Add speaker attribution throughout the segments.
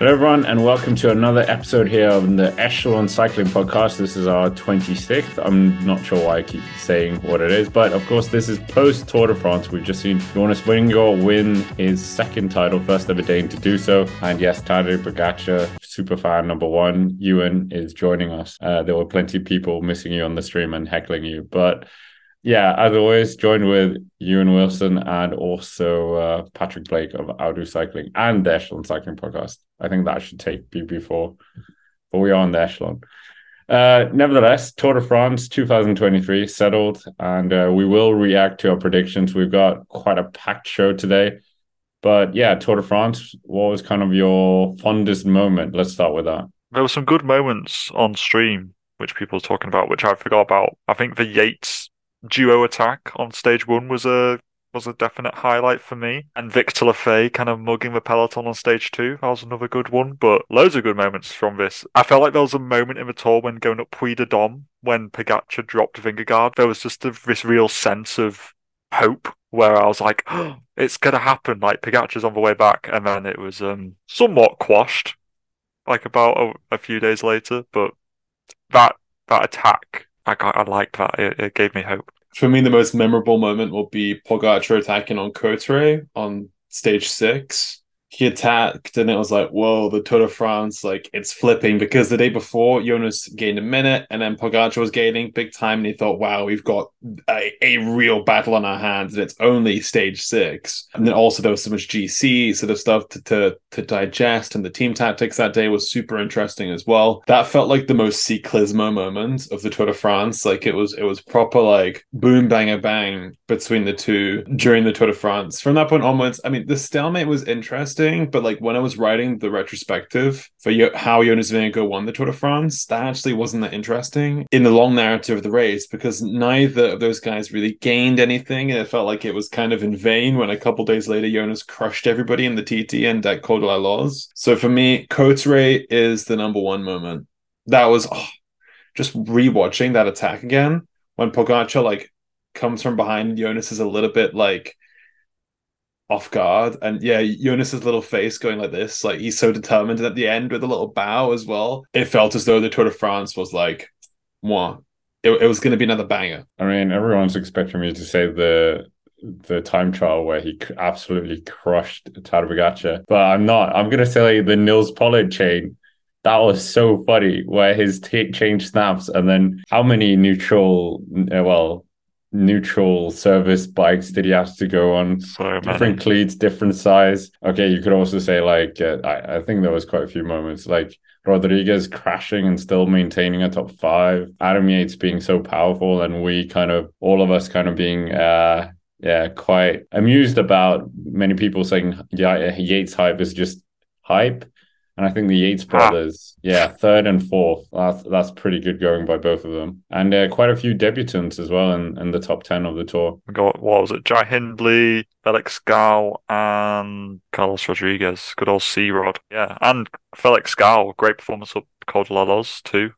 Speaker 1: Hello, everyone, and welcome to another episode here on the Echelon Cycling Podcast. This is our 26th. I'm not sure why I keep saying what it is, but of course, this is post Tour de France. We've just seen Jonas Vingegaard win his second title, first ever Dane to do so. And yes, Tadej Pogacar, super fan number one, Ewan is joining us. Uh, there were plenty of people missing you on the stream and heckling you, but yeah, as always, joined with Ewan Wilson and also uh, Patrick Blake of OwDo Cycling and the Echelon Cycling Podcast. I think that should take be before, but we are on the Echelon. Uh, nevertheless, Tour de France 2023 settled, and uh, we will react to our predictions. We've got quite a packed show today. But yeah, Tour de France, what was kind of your fondest moment? Let's start with that.
Speaker 2: There were some good moments on stream, which people were talking about, which I forgot about. I think the Yates duo attack on stage one was a was a definite highlight for me. And Victor Lafay kind of mugging the peloton on stage two. That was another good one. But loads of good moments from this. I felt like there was a moment in the tour when going up Puy de Dôme when Pogacar dropped Vingegaard. There was just a, this real sense of hope where I was like, oh, it's going to happen. Like Pogacar's on the way back. And then it was um, somewhat quashed like about a, a few days later. But that that attack I I liked that. It, it gave me hope.
Speaker 3: For me, the most memorable moment will be Pogacar attacking on Cauterets on stage six he attacked and it was like whoa the tour de france like it's flipping because the day before jonas gained a minute and then pogacar was gaining big time and he thought wow we've got a, a real battle on our hands and it's only stage six. And then also there was so much gc sort of stuff to, to to digest and the team tactics that day was super interesting as well. That felt like the most ciclismo moment of the tour de france. Like it was it was proper like boom bang a bang between the two during the tour de france. From that point onwards i mean the stalemate was interesting interesting, but like when I was writing the retrospective for how Jonas Vingegaard won the Tour de France, that actually wasn't that interesting in the long narrative of the race because neither of those guys really gained anything, and it felt like it was kind of in vain when a couple days later Jonas crushed everybody in the TT and at Col de la Loze. So for me, Cauterets is the number one moment. That was oh, just rewatching that attack again when Pogacar like comes from behind Jonas is a little bit like off guard. And yeah, Jonas's little face going like this, like he's so determined. And at the end with a little bow as well, it felt as though the Tour de France was like, moi. It, it was going to be another banger.
Speaker 1: I mean, everyone's expecting me to say the the time trial where he absolutely crushed Tadej Pogacar, but I'm not. I'm going to say the Nils Politt chain. That was so funny where his t- change snaps and then how many neutral, well, neutral service bikes that he has to go on?
Speaker 2: So
Speaker 1: different cleats, different size. Okay, you could also say like uh, I, I think there was quite a few moments like Rodriguez crashing and still maintaining a top five. Adam Yates being so powerful, and we kind of all of us kind of being uh yeah quite amused about many people saying yeah Yates hype is just hype and I think the Yates ah. brothers, ah. yeah, third and fourth. That's that's pretty good going by both of them, and uh, quite a few debutants as well in, in the top ten of the tour.
Speaker 2: We got what was it? Jai Hindley, Felix Gall, and Carlos Rodriguez. Good old C Rod, yeah, and Felix Gall, great performance up Col de la Loze too.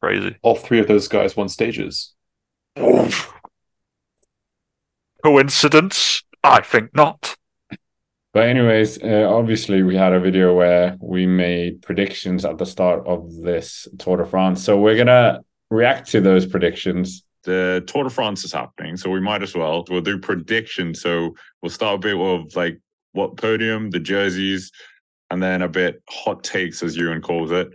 Speaker 2: Crazy.
Speaker 3: All three of those guys won stages.
Speaker 2: Coincidence? I think not.
Speaker 1: But anyways, uh, obviously we had a video where we made predictions at the start of this Tour de France. So we're gonna react to those predictions. The Tour de France is happening, so we might as well. We'll do predictions. So we'll start a bit of like what podium, the jerseys, and then a bit hot takes, as Ewan calls it.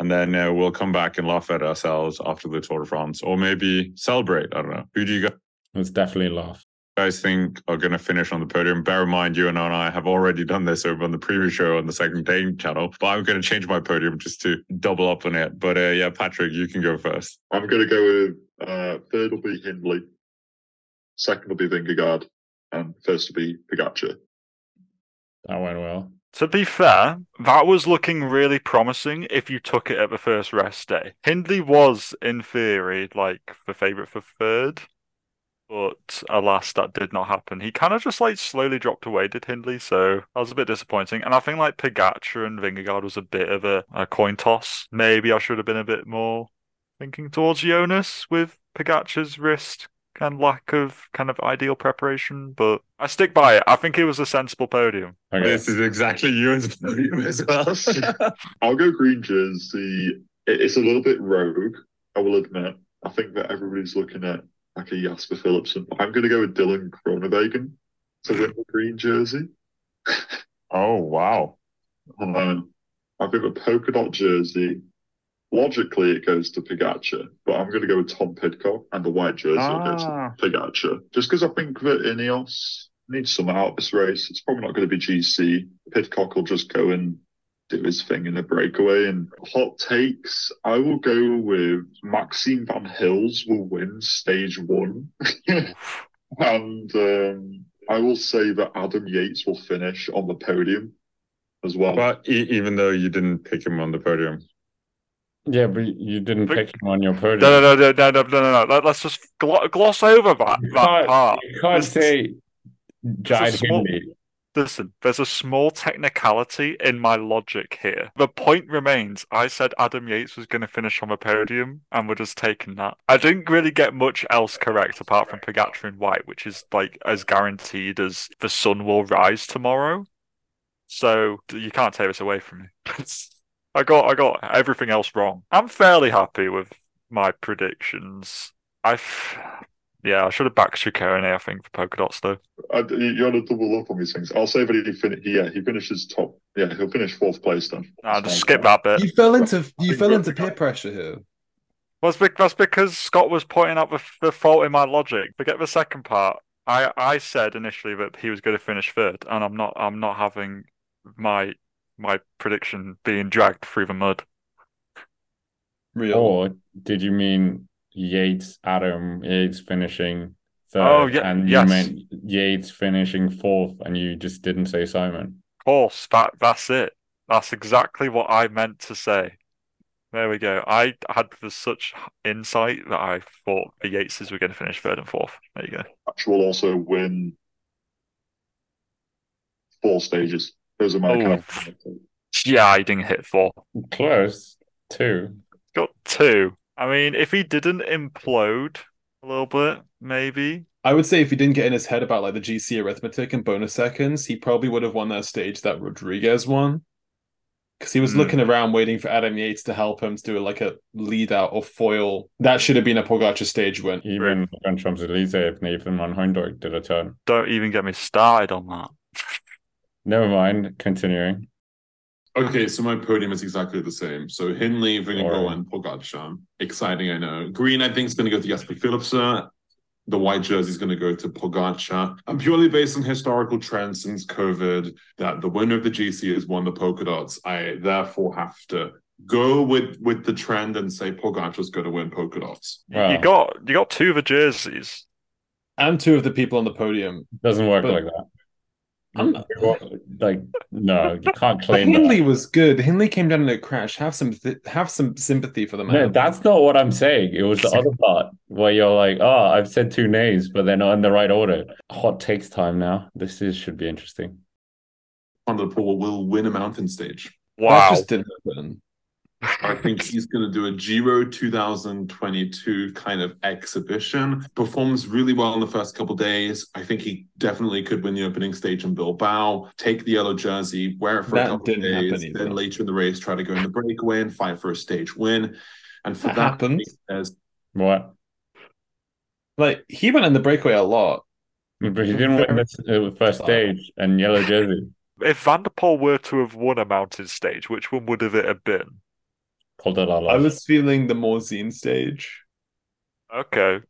Speaker 1: And then uh, we'll come back and laugh at ourselves after the Tour de France, or maybe celebrate. I don't know. Who do you got? Let's definitely laugh guys think are going to finish on the podium. Bear in mind, you and I have already done this over on the previous show on the second Dane channel, but I'm going to change my podium just to double up on it. But uh, yeah, Patrick, you can go first.
Speaker 4: I'm going to go with uh, third will be Hindley, second will be Vingegaard, and first will be Pogacar.
Speaker 1: That went well.
Speaker 2: To be fair, that was looking really promising if you took it at the first rest day. Hindley was, in theory, like the favourite for third. But alas, that did not happen. He kind of just like slowly dropped away, did Hindley? So that was a bit disappointing. And I think like Pogacar and Vingegaard was a bit of a, a coin toss. Maybe I should have been a bit more thinking towards Jonas with Pogacar's wrist and lack of kind of ideal preparation, but I stick by it. I think it was a sensible podium.
Speaker 1: Okay.
Speaker 3: This is exactly Ewan's podium as well.
Speaker 4: I'll go green jersey. It- It's a little bit rogue, I will admit. I think that everybody's looking at like a Jasper Philipsen. I'm going to go with Dylan Groenewegen to win the green jersey.
Speaker 1: Oh wow.
Speaker 4: Um, I've got a polka dot jersey. Logically, it goes to Pogacar, but I'm going to go with Tom Pidcock and the white jersey will go to
Speaker 1: Ah.
Speaker 4: Just because I think that Ineos needs some out of this race. It's probably not going to be GC. Pidcock will just go and do his thing in a breakaway. And hot takes, I will go with Maxime Van Gils will win stage one. and um, I will say that Adam Yates will finish on the podium as well.
Speaker 5: But e- even though you didn't pick him on the podium,
Speaker 1: Yeah, but you didn't
Speaker 2: But-
Speaker 1: pick him on your podium.
Speaker 2: No, no, no, no, no, no, no, no. Let- Let's just gloss over that,
Speaker 1: You
Speaker 2: that
Speaker 1: can't,
Speaker 2: part.
Speaker 1: you can't
Speaker 2: This-
Speaker 1: say Jide
Speaker 2: small-
Speaker 1: Hindley.
Speaker 2: Listen, there's a small technicality in my logic here. The point remains, I said Adam Yates was going to finish on the podium, and we're just taking that. I didn't really get much else correct apart from Pogacar in white, which is like as guaranteed as the sun will rise tomorrow. So you can't take this away from me. I got I got everything else wrong. I'm fairly happy with my predictions. I, f- yeah, I should have backed Ciccone, I think, for polka dots though.
Speaker 4: I, you got to double up on these things. I'll say that he fin- yeah he finishes top. Yeah, he'll finish fourth place then.
Speaker 2: Nah, just skip that bit.
Speaker 3: you fell into you fell into peer pressure here.
Speaker 2: Well, that's bec- that's because Scott was pointing out the, the fault in my logic. Forget the second part. I, I said initially that he was going to finish third, and I'm not. I'm not having my my prediction being dragged through the mud.
Speaker 3: Real.
Speaker 1: Or did you mean Yates, Adam Yates finishing third?
Speaker 2: Oh, yeah,
Speaker 1: and
Speaker 2: yes.
Speaker 1: you meant Yates finishing fourth, and you just didn't say Simon.
Speaker 2: Of course, that that's it. That's exactly what I meant to say. There we go. I had such insight that I thought the Yateses were going to finish third and fourth. There you go.
Speaker 4: Patch will also win four stages. Those are my kind of.
Speaker 2: Yeah, I didn't hit four.
Speaker 1: Close. Two.
Speaker 2: Got two. I mean, if he didn't implode a little bit, maybe.
Speaker 3: I would say if he didn't get in his head about like the GC arithmetic and bonus seconds, he probably would have won that stage that Rodriguez won. Because he was
Speaker 2: Hmm.
Speaker 3: looking around waiting for Adam Yates to help him to do like a lead out or foil. That should have been a Pogacar stage win.
Speaker 1: Even on Champs Elysees, if Nathan Van Hooydonck did a turn.
Speaker 2: Don't even get me started on that.
Speaker 1: Never mind. Continuing.
Speaker 5: Okay, so my podium is exactly the same. So Hindley, Vingegaard,
Speaker 1: Alright.
Speaker 5: and Pogacar. Exciting, I know. Green, I think, is going to go to Jasper Philipsen. The white jersey is going to go to Pogacar. And purely based on historical trends since COVID, that the winner of the GC has won the polka dots. I therefore have to go with with the trend and say Pogacar's going to win polka dots.
Speaker 1: Wow.
Speaker 2: You got you got two of the jerseys.
Speaker 3: And two of the people on the podium.
Speaker 1: Doesn't work
Speaker 3: But-
Speaker 1: like that.
Speaker 3: I'm-
Speaker 1: like no, you can't claim
Speaker 3: Hindley
Speaker 1: that.
Speaker 3: was good. Hindley came down in a crash. Have some th- have some sympathy for the man.
Speaker 1: No, that's not what I'm saying. It was the other part where you're like, oh, I've said two names, but they're not in the right order. Hot takes time now. This is should be interesting.
Speaker 5: Van der Poel will win a mountain stage.
Speaker 3: That
Speaker 2: Wow.
Speaker 3: just didn't happen.
Speaker 5: I think he's going to do a Giro 2022 kind of exhibition. Performs really well in the first couple days. I think he definitely could win the opening stage in Bilbao, take the yellow jersey, wear it for
Speaker 3: That
Speaker 5: a couple
Speaker 3: didn't
Speaker 5: days, then later in the race try to go in the breakaway and fight for a stage win. And for
Speaker 3: That
Speaker 5: that,
Speaker 3: happened.
Speaker 5: there's
Speaker 1: What?
Speaker 3: Like he went in the breakaway a lot.
Speaker 1: But he didn't win this uh, first stage and yellow jersey.
Speaker 2: If Van der Poel were to have won a mountain stage, which one would have it have been?
Speaker 1: Pulled it all
Speaker 3: I was feeling the Morzine stage.
Speaker 2: Okay.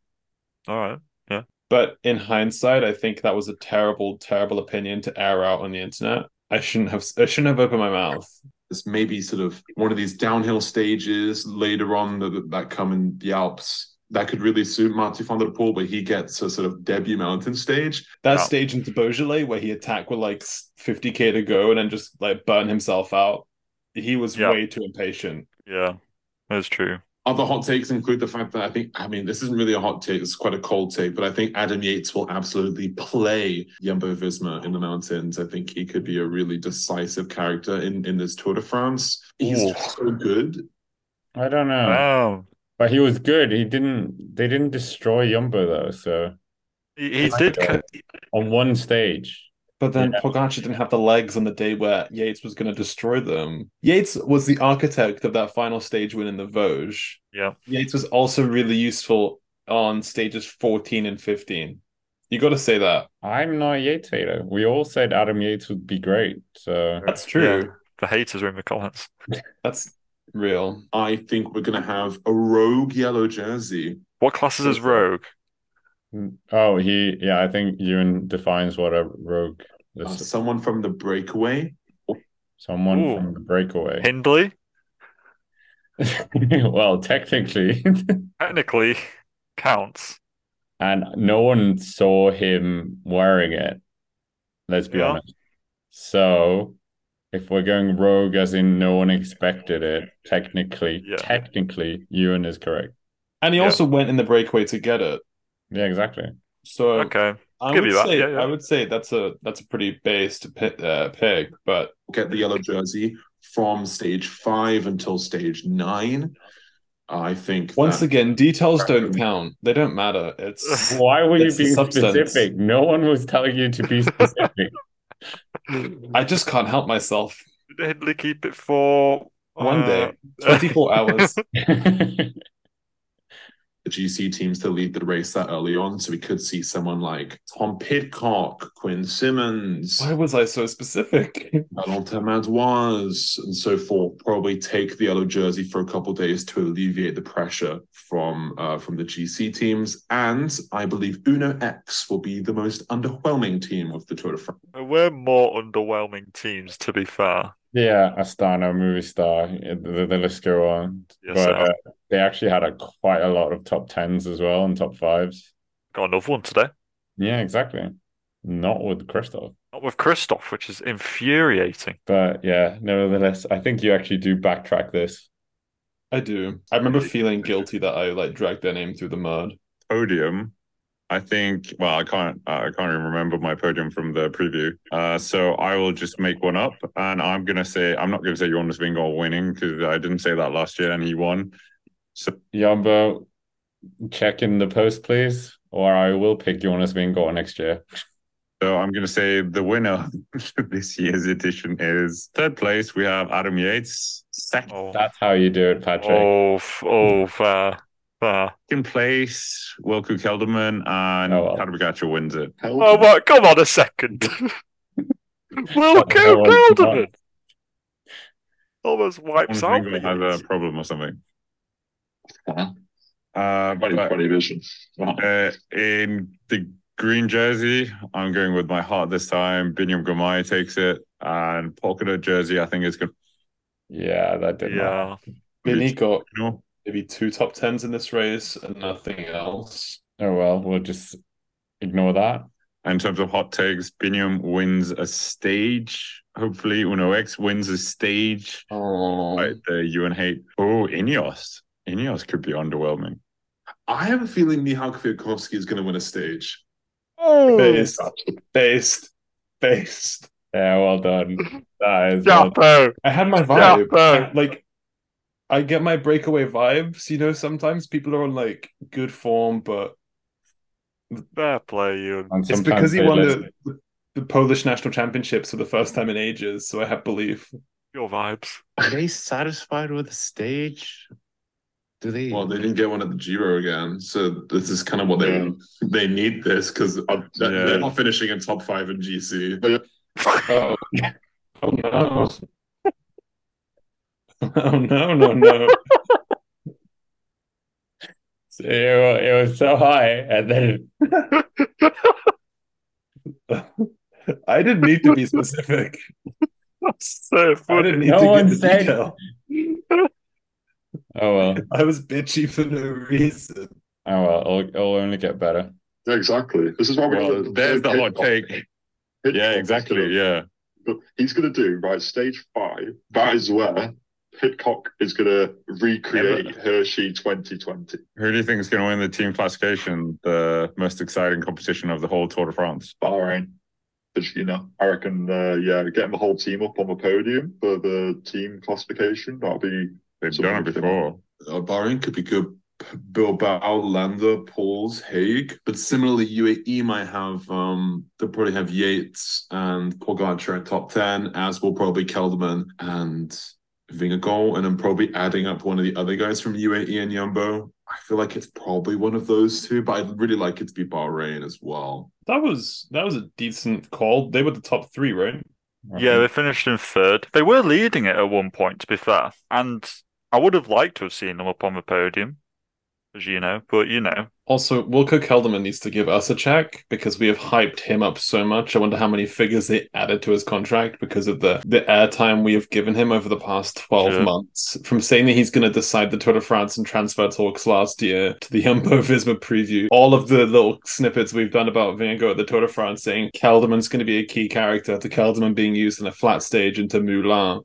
Speaker 2: All right. Yeah.
Speaker 3: But in hindsight, I think that was a terrible, terrible opinion to air out on the internet. I shouldn't have. I shouldn't have opened my mouth.
Speaker 5: there's maybe sort of one of these downhill stages later on that, that come in the Alps that could really suit Mathieu van der Poel, but he gets a sort of debut mountain stage.
Speaker 3: That
Speaker 2: Yeah.
Speaker 3: stage into Beaujolais where he attacked with like 50k to go and then just like burn himself out. He was
Speaker 2: Yeah.
Speaker 3: way too impatient.
Speaker 2: Yeah, that's true.
Speaker 5: Other hot takes include the fact that I think, I mean, this isn't really a hot take, it's quite a cold take, but I think Adam Yates will absolutely play Jumbo Visma in the mountains. I think he could be a really decisive character in, in this Tour de France. He's
Speaker 2: Ooh.
Speaker 5: so good.
Speaker 1: I don't know.
Speaker 2: Oh,
Speaker 1: But he was good. He didn't. They didn't destroy Jumbo though. So
Speaker 2: He, he did. Uh,
Speaker 1: on one stage,
Speaker 3: But then
Speaker 1: Yeah.
Speaker 3: Pogacar didn't have the legs on the day where Yates was going to destroy them. Yates was the architect of that final stage win in the Vosges.
Speaker 2: Yeah.
Speaker 3: Yates was also really useful on stages 14 and 15. You got to say that.
Speaker 1: I'm not a Yates hater. We all said Adam Yates would be great. So
Speaker 3: That's true.
Speaker 2: The haters are in the comments.
Speaker 3: That's real.
Speaker 5: I think we're going to have a rogue yellow jersey.
Speaker 2: What classes is Rogue?
Speaker 1: Oh, he yeah. I think Ewan defines what a rogue.
Speaker 5: Uh,
Speaker 1: is.
Speaker 5: someone from the breakaway.
Speaker 1: someone
Speaker 2: Ooh.
Speaker 1: from the breakaway.
Speaker 2: Hindley?
Speaker 1: well, technically,
Speaker 2: Technically counts.
Speaker 1: and no one saw him wearing it. Let's be
Speaker 2: Yeah.
Speaker 1: honest. So, if we're going rogue, as in no one expected it, technically,
Speaker 2: Yeah.
Speaker 1: technically, Ewan is correct.
Speaker 3: And he
Speaker 2: Yeah.
Speaker 3: also went in the breakaway to get it.
Speaker 1: Yeah, exactly.
Speaker 3: So
Speaker 2: Okay.
Speaker 3: I
Speaker 2: give
Speaker 3: would
Speaker 2: you that.
Speaker 3: say
Speaker 2: Yeah, yeah.
Speaker 3: I would say that's a that's a pretty based pi- uh, pick, but
Speaker 5: Get the yellow jersey from stage five until stage nine. I think
Speaker 3: once
Speaker 5: that-
Speaker 3: again, details don't count. They don't matter. It's
Speaker 1: Why were you
Speaker 3: It's the
Speaker 1: being specific? No one was telling you to be specific.
Speaker 3: I just can't help myself.
Speaker 2: Did Hindley keep it for
Speaker 3: One
Speaker 2: uh,
Speaker 3: day, 24 hours.
Speaker 5: The GC teams to lead the race that early on, so we could see someone like Tom Pidcock, Quinn Simmons,
Speaker 3: Why was I so specific?
Speaker 5: Valentin Madouas, and so forth. Probably take the yellow jersey for a couple days to alleviate the pressure from uh, from the GC teams, and I believe Uno X will be the most underwhelming team of the Tour de France.
Speaker 2: We're more underwhelming teams, to be fair.
Speaker 1: Yeah, Astana, Movistar, the, the list go on.
Speaker 2: Yes,
Speaker 1: but uh, they actually had a quite a lot of top tens as well and top fives.
Speaker 2: Got another one today.
Speaker 1: Yeah, exactly. Not with Christoph.
Speaker 2: Not with Christoph, which is infuriating.
Speaker 1: But yeah, nevertheless, I think you actually do backtrack this.
Speaker 3: I do. I remember feeling guilty that I like dragged their name through the mud.
Speaker 1: Podium. I think. Well, I can't. I can't even remember my podium from the preview. Uh, so I will just make one up, and I'm gonna say I'm not gonna say Jonas Vingegaard winning because I didn't say that last year, and he won. So Jumbo, check in the post, please, or I will pick Jonas Vingegaard next year. So I'm gonna say the winner this year's edition is third place. We have Adam Yates. Second,
Speaker 2: Oh,
Speaker 1: that's how you do it, Patrick.
Speaker 2: oh, oh, fair, fair.
Speaker 1: Second place, Wilco Kelderman, and
Speaker 3: Oh, well.
Speaker 1: Tadej Pogacar wins it.
Speaker 4: Hell,
Speaker 2: Oh, but come on a second. Will
Speaker 1: No
Speaker 2: Kill
Speaker 1: one's
Speaker 2: Kelderman almost wipes out
Speaker 1: Vingegaard
Speaker 2: the
Speaker 1: has
Speaker 2: Yates.
Speaker 1: a problem or something.
Speaker 4: Huh?
Speaker 1: Uh, but
Speaker 4: 2020 vision.
Speaker 1: uh, in the green jersey, I'm going with my heart this time. Biniam Girmay takes it, and polka dot jersey, I think is good. Yeah, that did
Speaker 2: Yeah.
Speaker 3: Vinny got
Speaker 1: No.
Speaker 3: Maybe two top tens in this race and nothing else.
Speaker 1: Oh well, we'll just ignore that. In terms of hot takes, Biniam wins a stage. Hopefully, Uno X wins a stage.
Speaker 3: Oh,
Speaker 1: Right, the UN hate. Oh, Ineos. Ineos could be underwhelming.
Speaker 5: I have a feeling Michał Kwiatkowski is going to win a stage.
Speaker 2: Oh,
Speaker 3: based, based, based.
Speaker 1: Yeah, well done. That is well
Speaker 2: Chapo.
Speaker 3: I had my vibe.
Speaker 2: Chapo.
Speaker 3: Like, I get my breakaway vibes. You know, sometimes people are on like good form, but
Speaker 2: Fair play, you.
Speaker 1: And
Speaker 3: it's because he won
Speaker 1: listen.
Speaker 3: the, the Polish national championships for the first time in ages. So I have belief.
Speaker 2: Your vibes.
Speaker 1: Are they satisfied with the stage? Do they?
Speaker 5: Well, they didn't get one at the Giro again, so this is kind of what they
Speaker 4: Yeah.
Speaker 5: they need this because
Speaker 4: Uh,
Speaker 5: they're,
Speaker 1: Yeah.
Speaker 5: they're not finishing in top five in GC.
Speaker 3: Oh, oh no. Oh no, no, no.
Speaker 1: So it, wa- it was so high, and then
Speaker 3: I didn't need to be specific.
Speaker 2: That's so
Speaker 3: I
Speaker 2: funny.
Speaker 3: didn't need
Speaker 1: No
Speaker 3: to
Speaker 1: one
Speaker 3: give the
Speaker 1: said-
Speaker 3: detail.
Speaker 1: oh well,
Speaker 3: I was bitchy for no reason.
Speaker 1: oh well, it'll, it'll only get better.
Speaker 4: Yeah, exactly. This is why we
Speaker 1: Well, there's the hot take. Yeah, exactly. Yeah,
Speaker 4: gonna- He's going to do, right, stage five. That is where Pidcock is going to recreate
Speaker 1: Yeah,
Speaker 4: Hershey 2020.
Speaker 1: who do you think is going to win the team classification, the most exciting competition of the whole Tour de France?
Speaker 4: Bahrain. Because, you know, I reckon, uh, yeah, getting the whole team up on the podium for the team classification, that'll be
Speaker 1: They've
Speaker 4: So
Speaker 1: done it
Speaker 4: we
Speaker 1: before.
Speaker 5: Uh, Bahrain could be good. Bilbao, Landa, Poels, Haig. But similarly, UAE might have um they'll probably have Yates and Pogacar at top ten, as will probably Kelderman and Vingegaard, and then probably adding up one of the other guys from UAE and Jumbo. I feel like it's probably one of those two, but I'd really like it to be Bahrain as well.
Speaker 3: That was that was a decent call. They were the top three, right?
Speaker 2: Yeah, they finished in third. They were leading it at one point, to be fair, and I would have liked to have seen them up on the podium, as you know. But you know,
Speaker 3: Also, Wilco Kelderman needs to give us a check because we have hyped him up so much. I wonder how many figures they added to his contract because of the the airtime we have given him over the past twelve
Speaker 2: Sure.
Speaker 3: months. From saying that he's going to decide the Tour de France and transfer talks last year to the Jumbo Visma preview, all of the little snippets we've done about Vingegaard at the Tour de France, saying Kelderman's going to be a key character, to Kelderman being used in a flat stage into Moulin.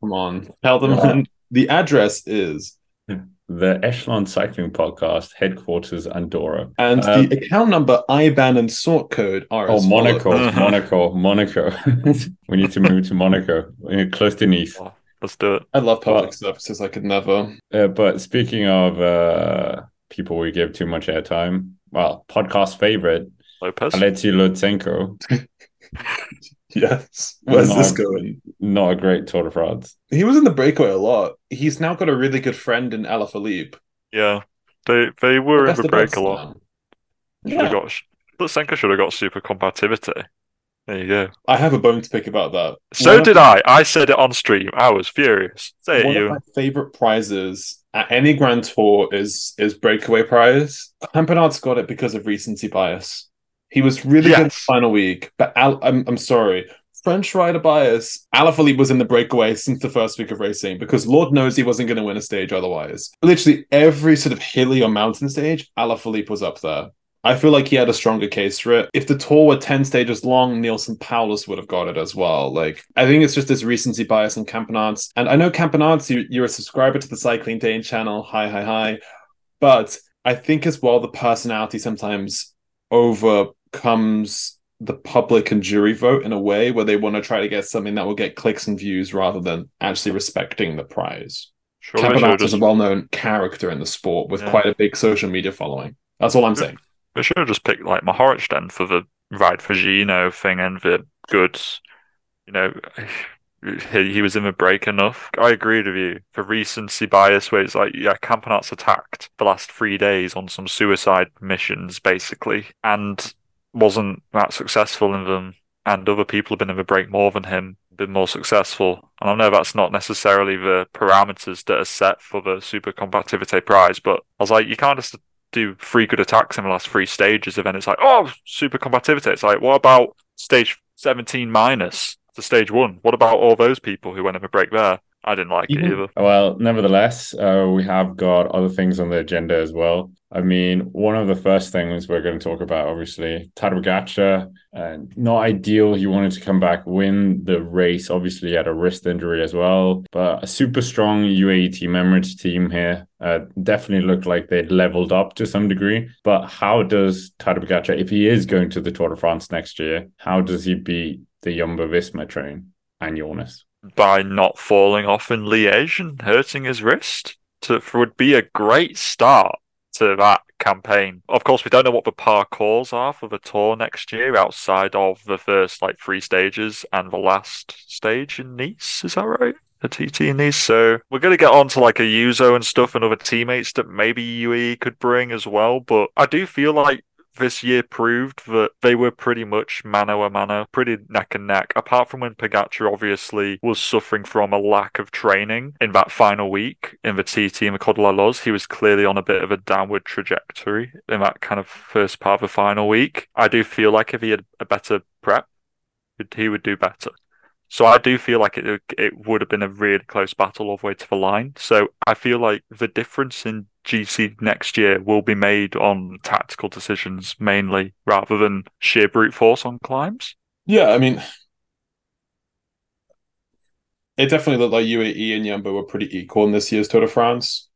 Speaker 3: Come on, Kelderman. The address is
Speaker 1: The Echelon Cycling Podcast, headquarters Andorra.
Speaker 3: And
Speaker 1: Um,
Speaker 3: the account number, IBAN, and sort code are
Speaker 1: Oh,
Speaker 3: as
Speaker 1: Monaco,
Speaker 3: follows.
Speaker 1: Monaco, Monaco. we need to move to Monaco, close to Nice.
Speaker 2: let's do it.
Speaker 3: I love public
Speaker 1: Well-
Speaker 3: services. I could never.
Speaker 1: Uh, but speaking of uh, people we give too much airtime, well, podcast favorite,
Speaker 2: Lopez.
Speaker 1: Alexei Lutsenko,
Speaker 3: Yes. Where's
Speaker 1: No.
Speaker 3: this going?
Speaker 1: not a great Tour de France.
Speaker 3: He was in the breakaway a lot. He's now got a really good friend in Alaphilippe.
Speaker 2: Yeah, they they were in the
Speaker 3: the
Speaker 2: break a lot.
Speaker 3: now.
Speaker 2: Should have
Speaker 3: Yeah.
Speaker 2: got. Lutsenko should have got super combativity. There you go.
Speaker 3: I have a bone to pick about that.
Speaker 2: So
Speaker 3: One of-
Speaker 2: did I. I said it on stream. I was furious. Say it,
Speaker 3: One of
Speaker 2: you.
Speaker 3: my favorite prizes at any Grand Tour is is breakaway prize. Campenaerts got it because of recency bias. He was really good in the final week, but Al- I'm I'm sorry. French rider bias. Alaphilippe was in the breakaway since the first week of racing because Lord knows he wasn't going to win a stage otherwise. Literally every sort of hilly or mountain stage, Alaphilippe was up there. I feel like he had a stronger case for it. If the tour were 10 stages long, Neilson Powless would have got it as well. Like, I think it's just this recency bias in Campenaerts. And I know Campenaerts, you, you're a subscriber to the Cycling Dane channel. Hi, hi, hi. But I think as well, the personality sometimes overcomes the public and jury vote in a way where they want to try to get something that will get clicks and views rather than actually respecting the prize.
Speaker 2: Sure,
Speaker 3: is a well known character in the sport with
Speaker 2: Yeah.
Speaker 3: quite a big social media following. That's all I'm saying.
Speaker 2: they should have just picked like Mohoric then for the ride for Gino thing and the goods. You know, he, he was in the break enough. I agreed with you. For recency bias, where it's like, yeah, Campenaerts attacked the last three days on some suicide missions, basically, and wasn't that successful in them. And other people have been in the break more than him, been more successful. And I know that's not necessarily the parameters that are set for the Super Combativity Prize, but I was like, you can't just do three good attacks in the last three stages, and then it's like, oh, super combativity. It's like, what about stage 17 minus to stage one? What about all those people who went in a break there? I didn't like
Speaker 3: Even-
Speaker 2: it either.
Speaker 1: Well, nevertheless, uh, we have got other things on the agenda as well. I mean, one of the first things we're going to talk about, obviously, Tadej Pogacar, uh, not ideal. He wanted to come back, win the race. Obviously, he had a wrist injury as well, but a super strong UAE team, Emirates team here, uh, definitely looked like they'd leveled up to some degree. But how does Tadej Pogacar, if he is going to the Tour de France next year, how does he beat the Jumbo Visma train and Jonas?
Speaker 2: By not falling off in Liège and hurting his wrist to, would be a great start to that campaign. Of course, we don't know what the parcours are for the tour next year outside of the first like three stages and the last stage in Nice. Is that right? The TT in Nice. So we're going to get on to like Ayuso and stuff and other teammates that maybe UAE could bring as well. But I do feel like this year proved that they were pretty much mano a mano, pretty neck and neck. Apart from when Pogacar obviously was suffering from a lack of training in that final week in the TT and the Col de la Loze, he was clearly on a bit of a downward trajectory in that kind of first part of the final week. I do feel like if he had a better prep, he would do better. So I do feel like it it would have been a really close battle all the way to the line. So I feel like the difference in GC next year will be made on tactical decisions mainly, rather than sheer brute force on climbs.
Speaker 3: Yeah, I mean, it definitely looked like UAE and Jumbo were pretty equal in this year's Tour de France.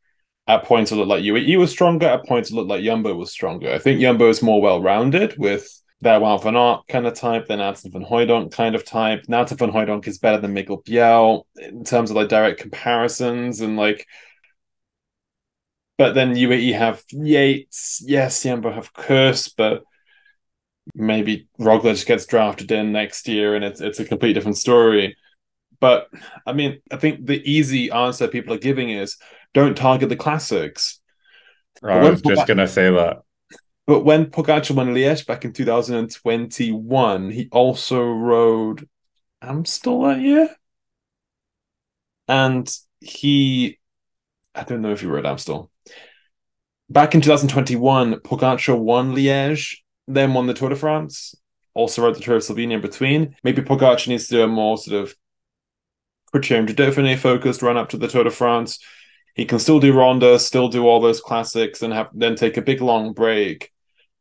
Speaker 3: At points, it looked like UAE was stronger. At points, it looked like Jumbo was stronger. I think Jumbo is more well rounded with their Wout van Aert kind of type, their Nathan van Hooydonck kind of type. Nathan van Hooydonck is better than Mikkel Bjerg in terms of like direct comparisons and like But then UAE have Yates, yes, Jumbo have Kuss, but maybe Roglic gets drafted in next year and it's it's a complete different story. But I mean, I think the easy answer people are giving is don't target the classics.
Speaker 1: I was just gonna say that.
Speaker 3: But when Pogacar won Liège back in 2021, he also rode Amstel that year. And he, I don't know if he rode Amstel. Back in 2021, Pogacar won Liège, then won the Tour de France, also rode the Tour of Slovenia in between. Maybe Pogacar needs to do a more sort of Criterium de Dauphiné focused run up to the Tour de France. He can still do Ronde, still do all those classics, and have then take a big long break,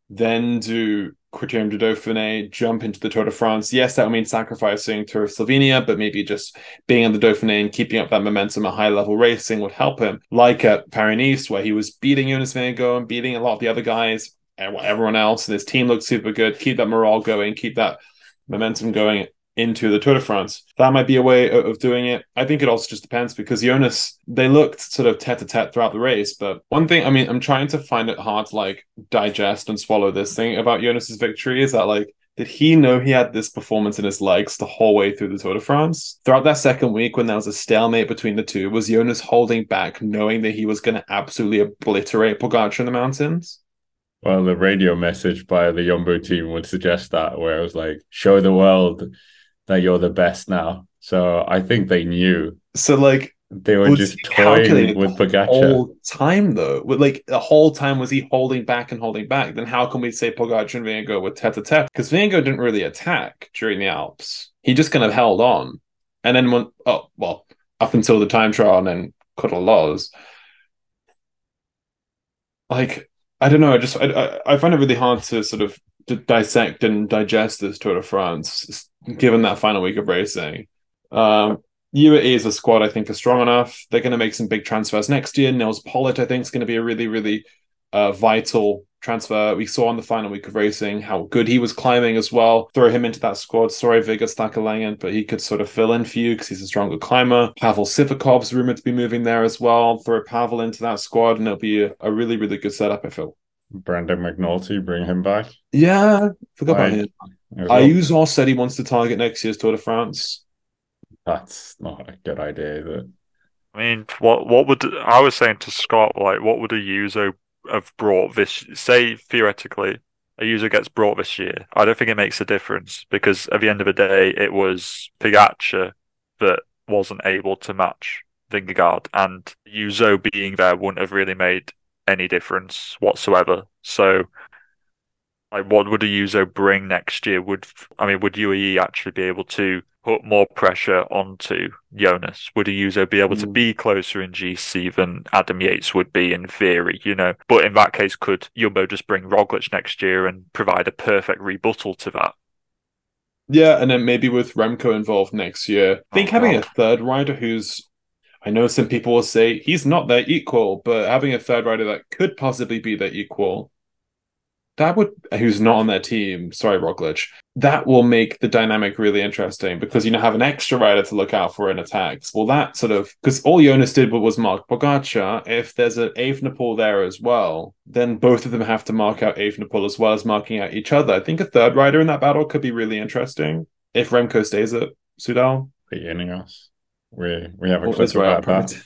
Speaker 3: then do Criterium de Dauphiné, jump into the Tour de France. Yes, that would mean sacrificing Tour of Slovenia, but maybe just being in the Dauphiné and keeping up that momentum at high level racing would help him. Like at Paris Nice, where he was beating Jonas Vingegaard and beating a lot of the other guys and everyone else, and his team looked super good. Keep that morale going, keep that momentum going into the Tour de France. That might be a way of doing it. I think it also just depends because Jonas, they looked sort of tete a tete throughout the race. But one thing, I mean, I'm trying to find it hard to like digest and swallow this thing about Jonas's victory is that like, did he know he had this performance in his legs the whole way through the Tour de France? Throughout that second week, when there was a stalemate between the two, was Jonas holding back, knowing that he was going to absolutely obliterate Pogacar in the mountains?
Speaker 1: Well, the radio message by the Jumbo team would suggest that, where it was like, show the world that you're the best now. So I think they knew.
Speaker 3: So like
Speaker 1: they were just toying with Pogacar.
Speaker 3: Whole time though, with like the whole time was he holding back and holding back? Then how can we say Pogacar and Vingegaard were tete a tete? Because Vingegaard didn't really attack during the Alps. He just kind of held on, and then when oh well up until the time trial and then Col Loze. Like I don't know. I just I, I find it really hard to sort of to dissect and digest this Tour de France, given that final week of racing. Um, UAE is a squad I think is strong enough. They're going to make some big transfers next year. Nils Politt, I think, is going to be a really, really uh, vital transfer. We saw on the final week of racing how good he was climbing as well. Throw him into that squad. Sorry, Vegard Stake Laengen, but he could sort of fill in for you because he's a stronger climber. Pavel Sivakov's rumored to be moving there as well. Throw Pavel into that squad, and it'll be a, a really, really good setup, I feel.
Speaker 1: Brandon McNulty, bring him back.
Speaker 3: Yeah, forgot about him. Ayuso said he wants to target next year's Tour de France.
Speaker 1: That's not a good idea, is it?
Speaker 2: I mean, what what would I was saying to Scott, like, what would Ayuso have brought this? Say theoretically, Ayuso gets brought this year. I don't think it makes a difference because at the end of the day, it was Pogacar that wasn't able to match Vingegaard, and Ayuso being there wouldn't have really made any difference whatsoever. So, like, what would a Ayuso bring next year? Would I mean, would UAE actually be able to put more pressure onto Jonas? Would a Ayuso be able mm. to be closer in GC than Adam Yates would be in theory? You know, but in that case, could Jumbo just bring Roglic next year and provide a perfect rebuttal to that?
Speaker 3: Yeah, and then maybe with Remco involved next year, I think oh, having God. a third rider who's I know some people will say he's not their equal, but having a third rider that could possibly be their equal, that would who's not on their team, sorry, Roglic, that will make the dynamic really interesting because you know have an extra rider to look out for in attacks. Well, that sort of because all Jonas did was mark Pogacar. If there's an Evenepoel there as well, then both of them have to mark out Evenepoel as well as marking out each other. I think a third rider in that battle could be really interesting if Remco stays at Soudal.
Speaker 1: Beginning us. We we haven't talked about that.